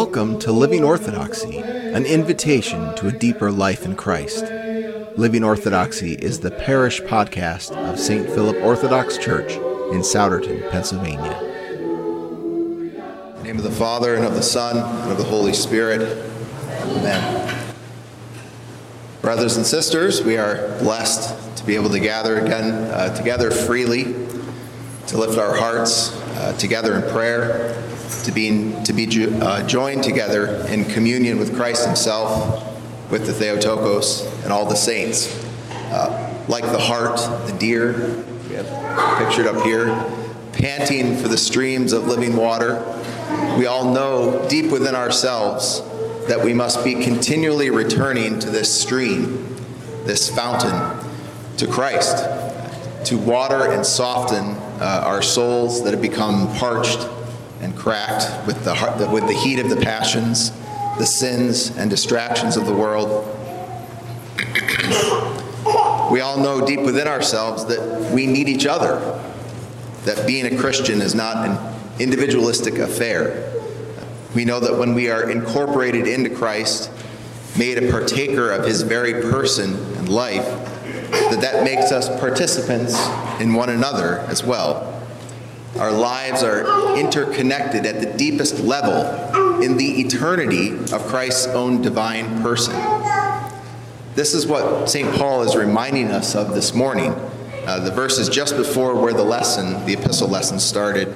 Welcome to Living Orthodoxy, an invitation to a deeper life in Christ. Living Orthodoxy is the parish podcast of St. Philip Orthodox Church in Souderton, Pennsylvania. In the name of the Father, and of the Son, and of the Holy Spirit. Amen. Brothers and sisters, we are blessed to be able to gather again uh, together freely, to lift our hearts uh, together in prayer, to be, to be uh, joined together in communion with Christ Himself, with the Theotokos, and all the saints. Uh, like the hart, the deer, we have pictured up here, panting for the streams of living water. We all know deep within ourselves that we must be continually returning to this stream, this fountain, to Christ, to water and soften uh, our souls that have become parched and cracked with the, with the heat of the passions, the sins and distractions of the world. we all know deep within ourselves that we need each other, that being a Christian is not an individualistic affair. We know that when we are incorporated into Christ, made a partaker of his very person and life, that that makes us participants in one another as well. Our lives are interconnected at the deepest level in the eternity of Christ's own divine person. This is what St. Paul is reminding us of this morning. Uh, the verses just before where the lesson, the epistle lesson started,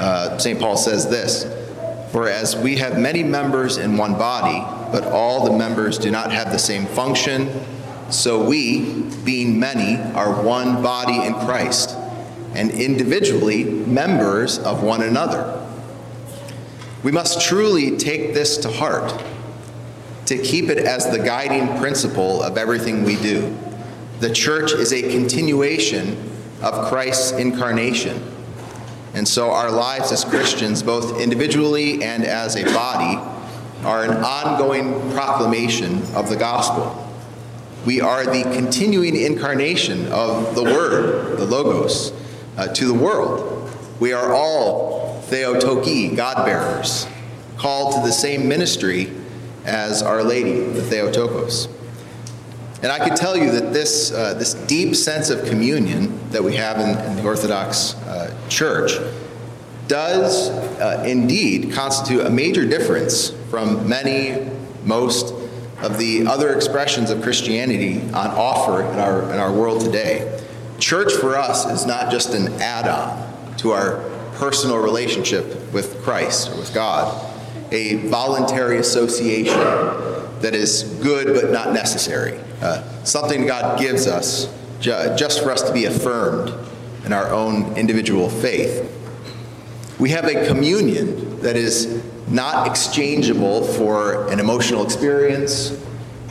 uh, St. Paul says this For as we have many members in one body, but all the members do not have the same function, so we, being many, are one body in Christ and individually members of one another. We must truly take this to heart, to keep it as the guiding principle of everything we do. The church is a continuation of Christ's incarnation. And so our lives as Christians, both individually and as a body, are an ongoing proclamation of the gospel. We are the continuing incarnation of the Word, the Logos, uh, to the world. We are all Theotoki, God bearers, called to the same ministry as Our Lady, the Theotokos. And I could tell you that this, uh, this deep sense of communion that we have in, in the Orthodox uh, Church does uh, indeed constitute a major difference from many, most of the other expressions of Christianity on offer in our, in our world today. Church for us is not just an add on to our personal relationship with Christ or with God, a voluntary association that is good but not necessary, uh, something God gives us ju- just for us to be affirmed in our own individual faith. We have a communion that is not exchangeable for an emotional experience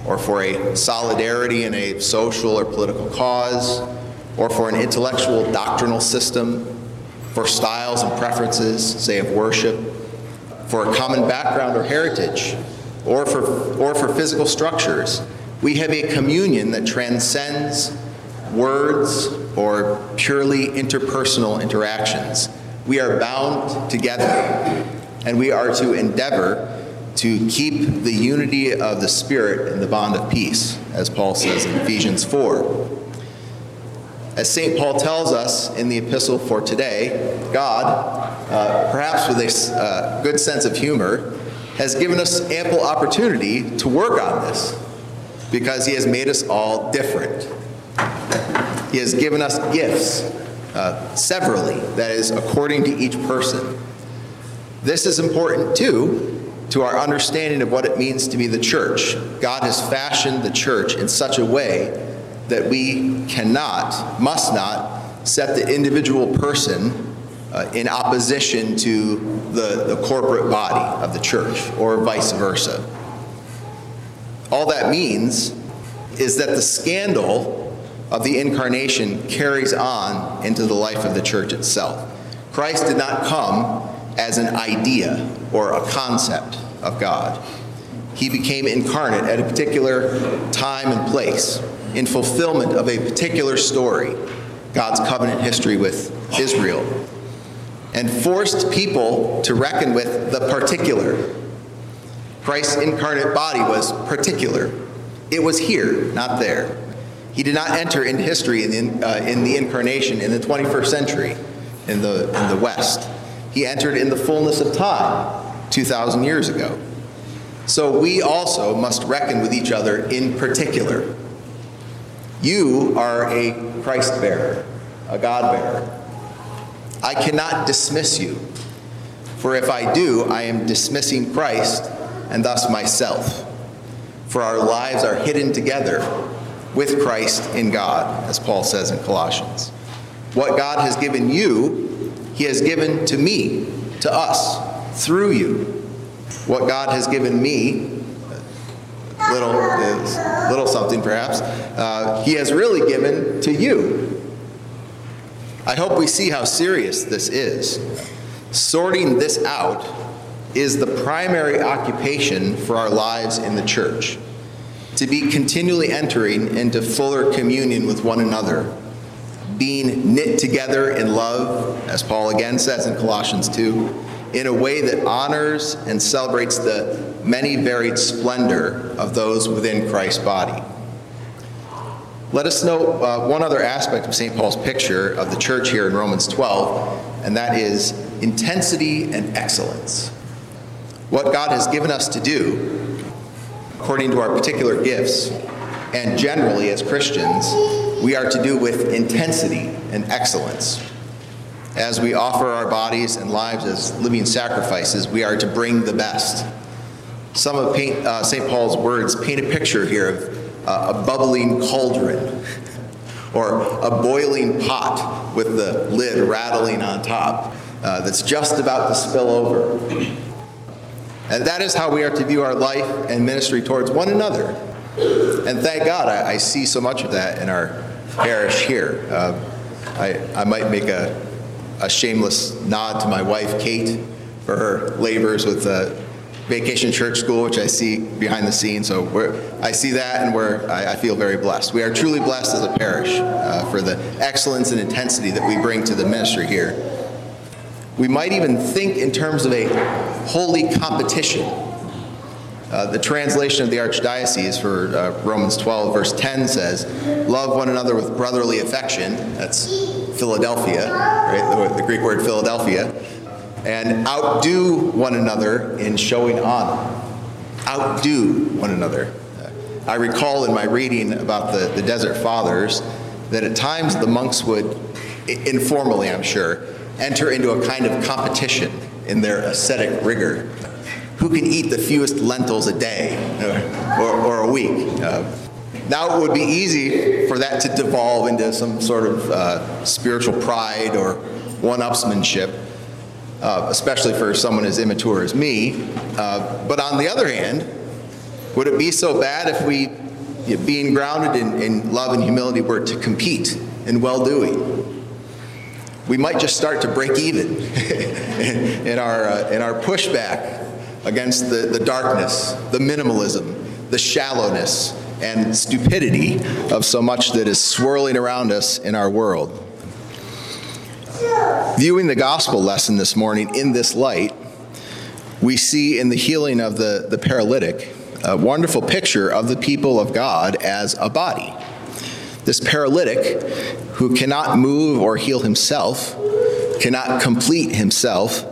or for a solidarity in a social or political cause or for an intellectual doctrinal system, for styles and preferences, say, of worship, for a common background or heritage, or for, or for physical structures. We have a communion that transcends words or purely interpersonal interactions. We are bound together, and we are to endeavor to keep the unity of the Spirit in the bond of peace, as Paul says in Ephesians 4. As St. Paul tells us in the epistle for today, God, uh, perhaps with a uh, good sense of humor, has given us ample opportunity to work on this because he has made us all different. He has given us gifts uh, severally, that is, according to each person. This is important too to our understanding of what it means to be the church. God has fashioned the church in such a way that we cannot, must not, set the individual person uh, in opposition to the, the corporate body of the church, or vice versa. All that means is that the scandal of the incarnation carries on into the life of the church itself. Christ did not come as an idea or a concept of God. He became incarnate at a particular time and place in fulfillment of a particular story, God's covenant history with Israel, and forced people to reckon with the particular. Christ's incarnate body was particular. It was here, not there. He did not enter into history in the, uh, in the incarnation in the 21st century in the, in the West. He entered in the fullness of time 2,000 years ago. So we also must reckon with each other in particular. You are a Christ bearer, a God bearer. I cannot dismiss you, for if I do, I am dismissing Christ and thus myself. For our lives are hidden together with Christ in God, as Paul says in Colossians. What God has given you, He has given to me, to us, through you. What God has given me, little little something perhaps, uh, He has really given to you. I hope we see how serious this is. Sorting this out is the primary occupation for our lives in the church. To be continually entering into fuller communion with one another, being knit together in love, as Paul again says in Colossians 2, in a way that honors and celebrates the many varied splendor of those within Christ's body. Let us note uh, one other aspect of St. Paul's picture of the church here in Romans 12, and that is intensity and excellence. What God has given us to do, according to our particular gifts, and generally as Christians, we are to do with intensity and excellence. As we offer our bodies and lives as living sacrifices, we are to bring the best. Some of uh, St. Paul's words paint a picture here of uh, a bubbling cauldron or a boiling pot with the lid rattling on top uh, that's just about to spill over. And that is how we are to view our life and ministry towards one another. And thank God I, I see so much of that in our parish here. Uh, I, I might make a a shameless nod to my wife, Kate, for her labors with the Vacation Church School, which I see behind the scenes. So I see that, and we're, I, I, feel very blessed. We are truly blessed as a parish uh, for the excellence and intensity that we bring to the ministry here. We might even think in terms of a holy competition. Uh, the translation of the Archdiocese for uh, Romans 12, verse 10 says, Love one another with brotherly affection. That's Philadelphia, right? The, the Greek word Philadelphia, and outdo one another in showing honor. Outdo one another. I recall in my reading about the, the Desert Fathers that at times the monks would, informally I'm sure, enter into a kind of competition in their ascetic rigor. Who can eat the fewest lentils a day or, or, or a week? Uh, now it would be easy for that to devolve into some sort of uh, spiritual pride or one-upsmanship, uh, especially for someone as immature as me. Uh, but on the other hand, would it be so bad if we, you know, being grounded in, in love and humility, were to compete in well-doing? We might just start to break even in, our, uh, in our pushback against the, the darkness, the minimalism, the shallowness, and stupidity of so much that is swirling around us in our world. Viewing the gospel lesson this morning in this light, we see in the healing of the, the paralytic a wonderful picture of the people of God as a body. This paralytic, who cannot move or heal himself, cannot complete himself,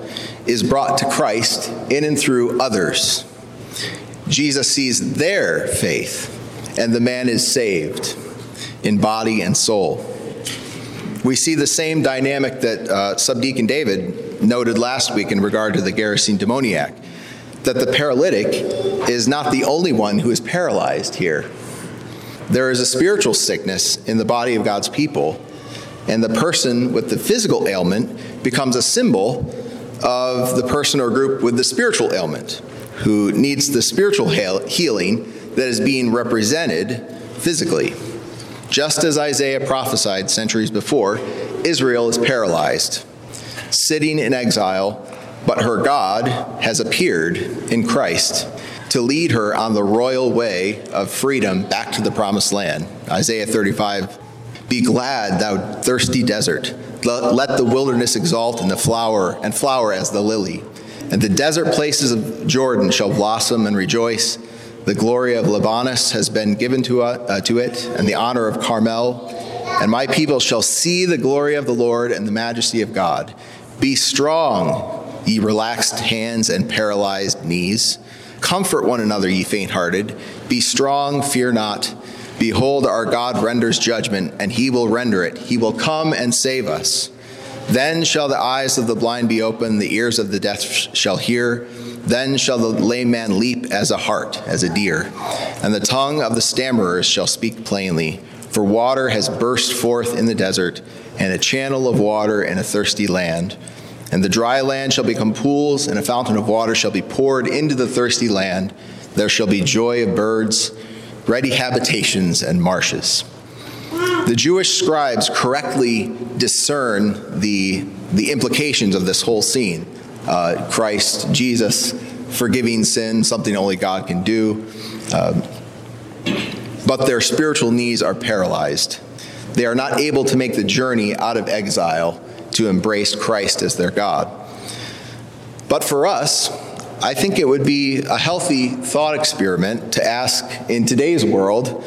is brought to Christ in and through others. Jesus sees their faith and the man is saved in body and soul. We see the same dynamic that uh, Subdeacon David noted last week in regard to the Gerasene demoniac that the paralytic is not the only one who is paralyzed here. There is a spiritual sickness in the body of God's people, and the person with the physical ailment becomes a symbol of the person or group with the spiritual ailment who needs the spiritual healing that is being represented physically. Just as Isaiah prophesied centuries before, Israel is paralyzed, sitting in exile, but her God has appeared in Christ to lead her on the royal way of freedom back to the promised land. Isaiah 35 Be glad, thou thirsty desert. Let the wilderness exalt in the flower and flower as the lily And the desert places of Jordan shall blossom and rejoice. The glory of Libanus has been given to, uh, to it, and the honor of Carmel. And my people shall see the glory of the Lord and the majesty of God. Be strong, ye relaxed hands and paralyzed knees. Comfort one another, ye faint hearted. Be strong, fear not. Behold, our God renders judgment, and he will render it. He will come and save us. Then shall the eyes of the blind be opened, the ears of the deaf shall hear. Then shall the lame man leap as a hart, as a deer, and the tongue of the stammerers shall speak plainly. For water has burst forth in the desert, and a channel of water in a thirsty land. And the dry land shall become pools, and a fountain of water shall be poured into the thirsty land. There shall be joy of birds, ready habitations, and marshes. The Jewish scribes correctly discern the, the implications of this whole scene. Uh, Christ, Jesus, forgiving sin, something only God can do. Um, but their spiritual knees are paralyzed. They are not able to make the journey out of exile to embrace Christ as their God. But for us, I think it would be a healthy thought experiment to ask in today's world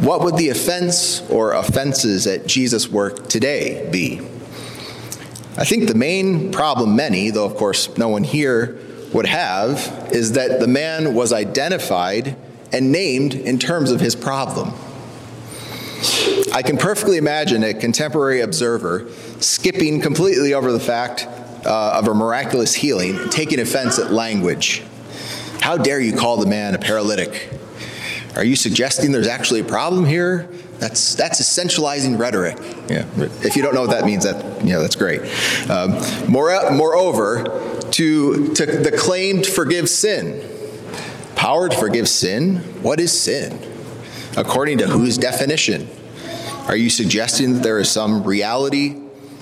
what would the offense or offenses at Jesus' work today be? I think the main problem, many, though of course no one here would have, is that the man was identified and named in terms of his problem. I can perfectly imagine a contemporary observer skipping completely over the fact uh, of a miraculous healing, taking offense at language. How dare you call the man a paralytic? Are you suggesting there's actually a problem here? That's that's essentializing rhetoric. Yeah. If you don't know what that means, that know that's great. Um, more, moreover, to to the claim to forgive sin, power to forgive sin. What is sin? According to whose definition? Are you suggesting that there is some reality,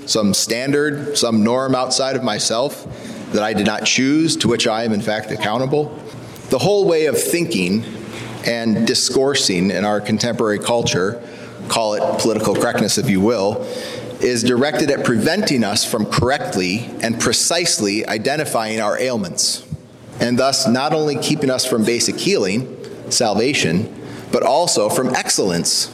some standard, some norm outside of myself that I did not choose, to which I am in fact accountable? The whole way of thinking and discoursing in our contemporary culture, call it political correctness if you will, is directed at preventing us from correctly and precisely identifying our ailments, and thus not only keeping us from basic healing, salvation, but also from excellence.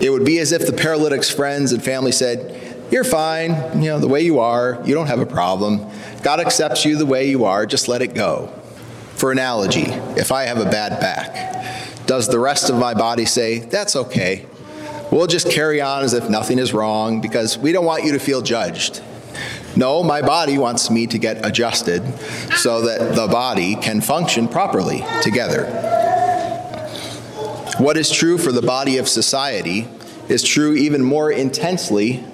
It would be as if the paralytic's friends and family said, You're fine, you know, the way you are, you don't have a problem. God accepts you the way you are, just let it go. For analogy, if I have a bad back, does the rest of my body say, That's okay? We'll just carry on as if nothing is wrong because we don't want you to feel judged. No, my body wants me to get adjusted so that the body can function properly together. What is true for the body of society is true even more intensely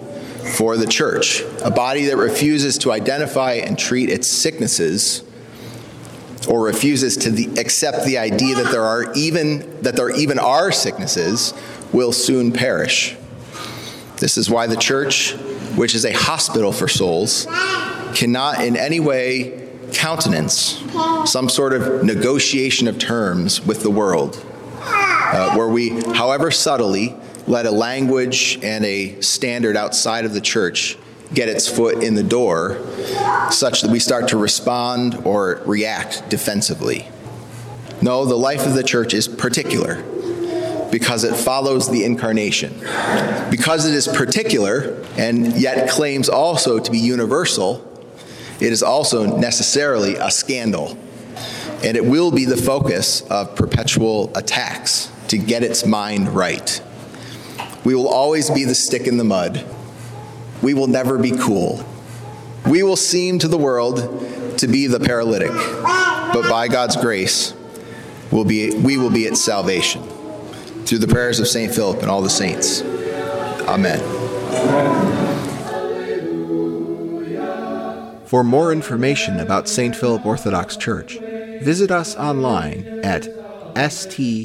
for the church, a body that refuses to identify and treat its sicknesses or refuses to the, accept the idea that there are even that there even are sicknesses will soon perish. This is why the church, which is a hospital for souls, cannot in any way countenance some sort of negotiation of terms with the world, uh, where we, however subtly, let a language and a standard outside of the church get its foot in the door such that we start to respond or react defensively. No, the life of the church is particular because it follows the incarnation. Because it is particular and yet claims also to be universal, it is also necessarily a scandal. And it will be the focus of perpetual attacks to get its mind right. We will always be the stick in the mud we will never be cool. We will seem to the world to be the paralytic, but by God's grace, we'll be, we will be its salvation. Through the prayers of St. Philip and all the saints. Amen. For more information about St. Philip Orthodox Church, visit us online at st-philip.net.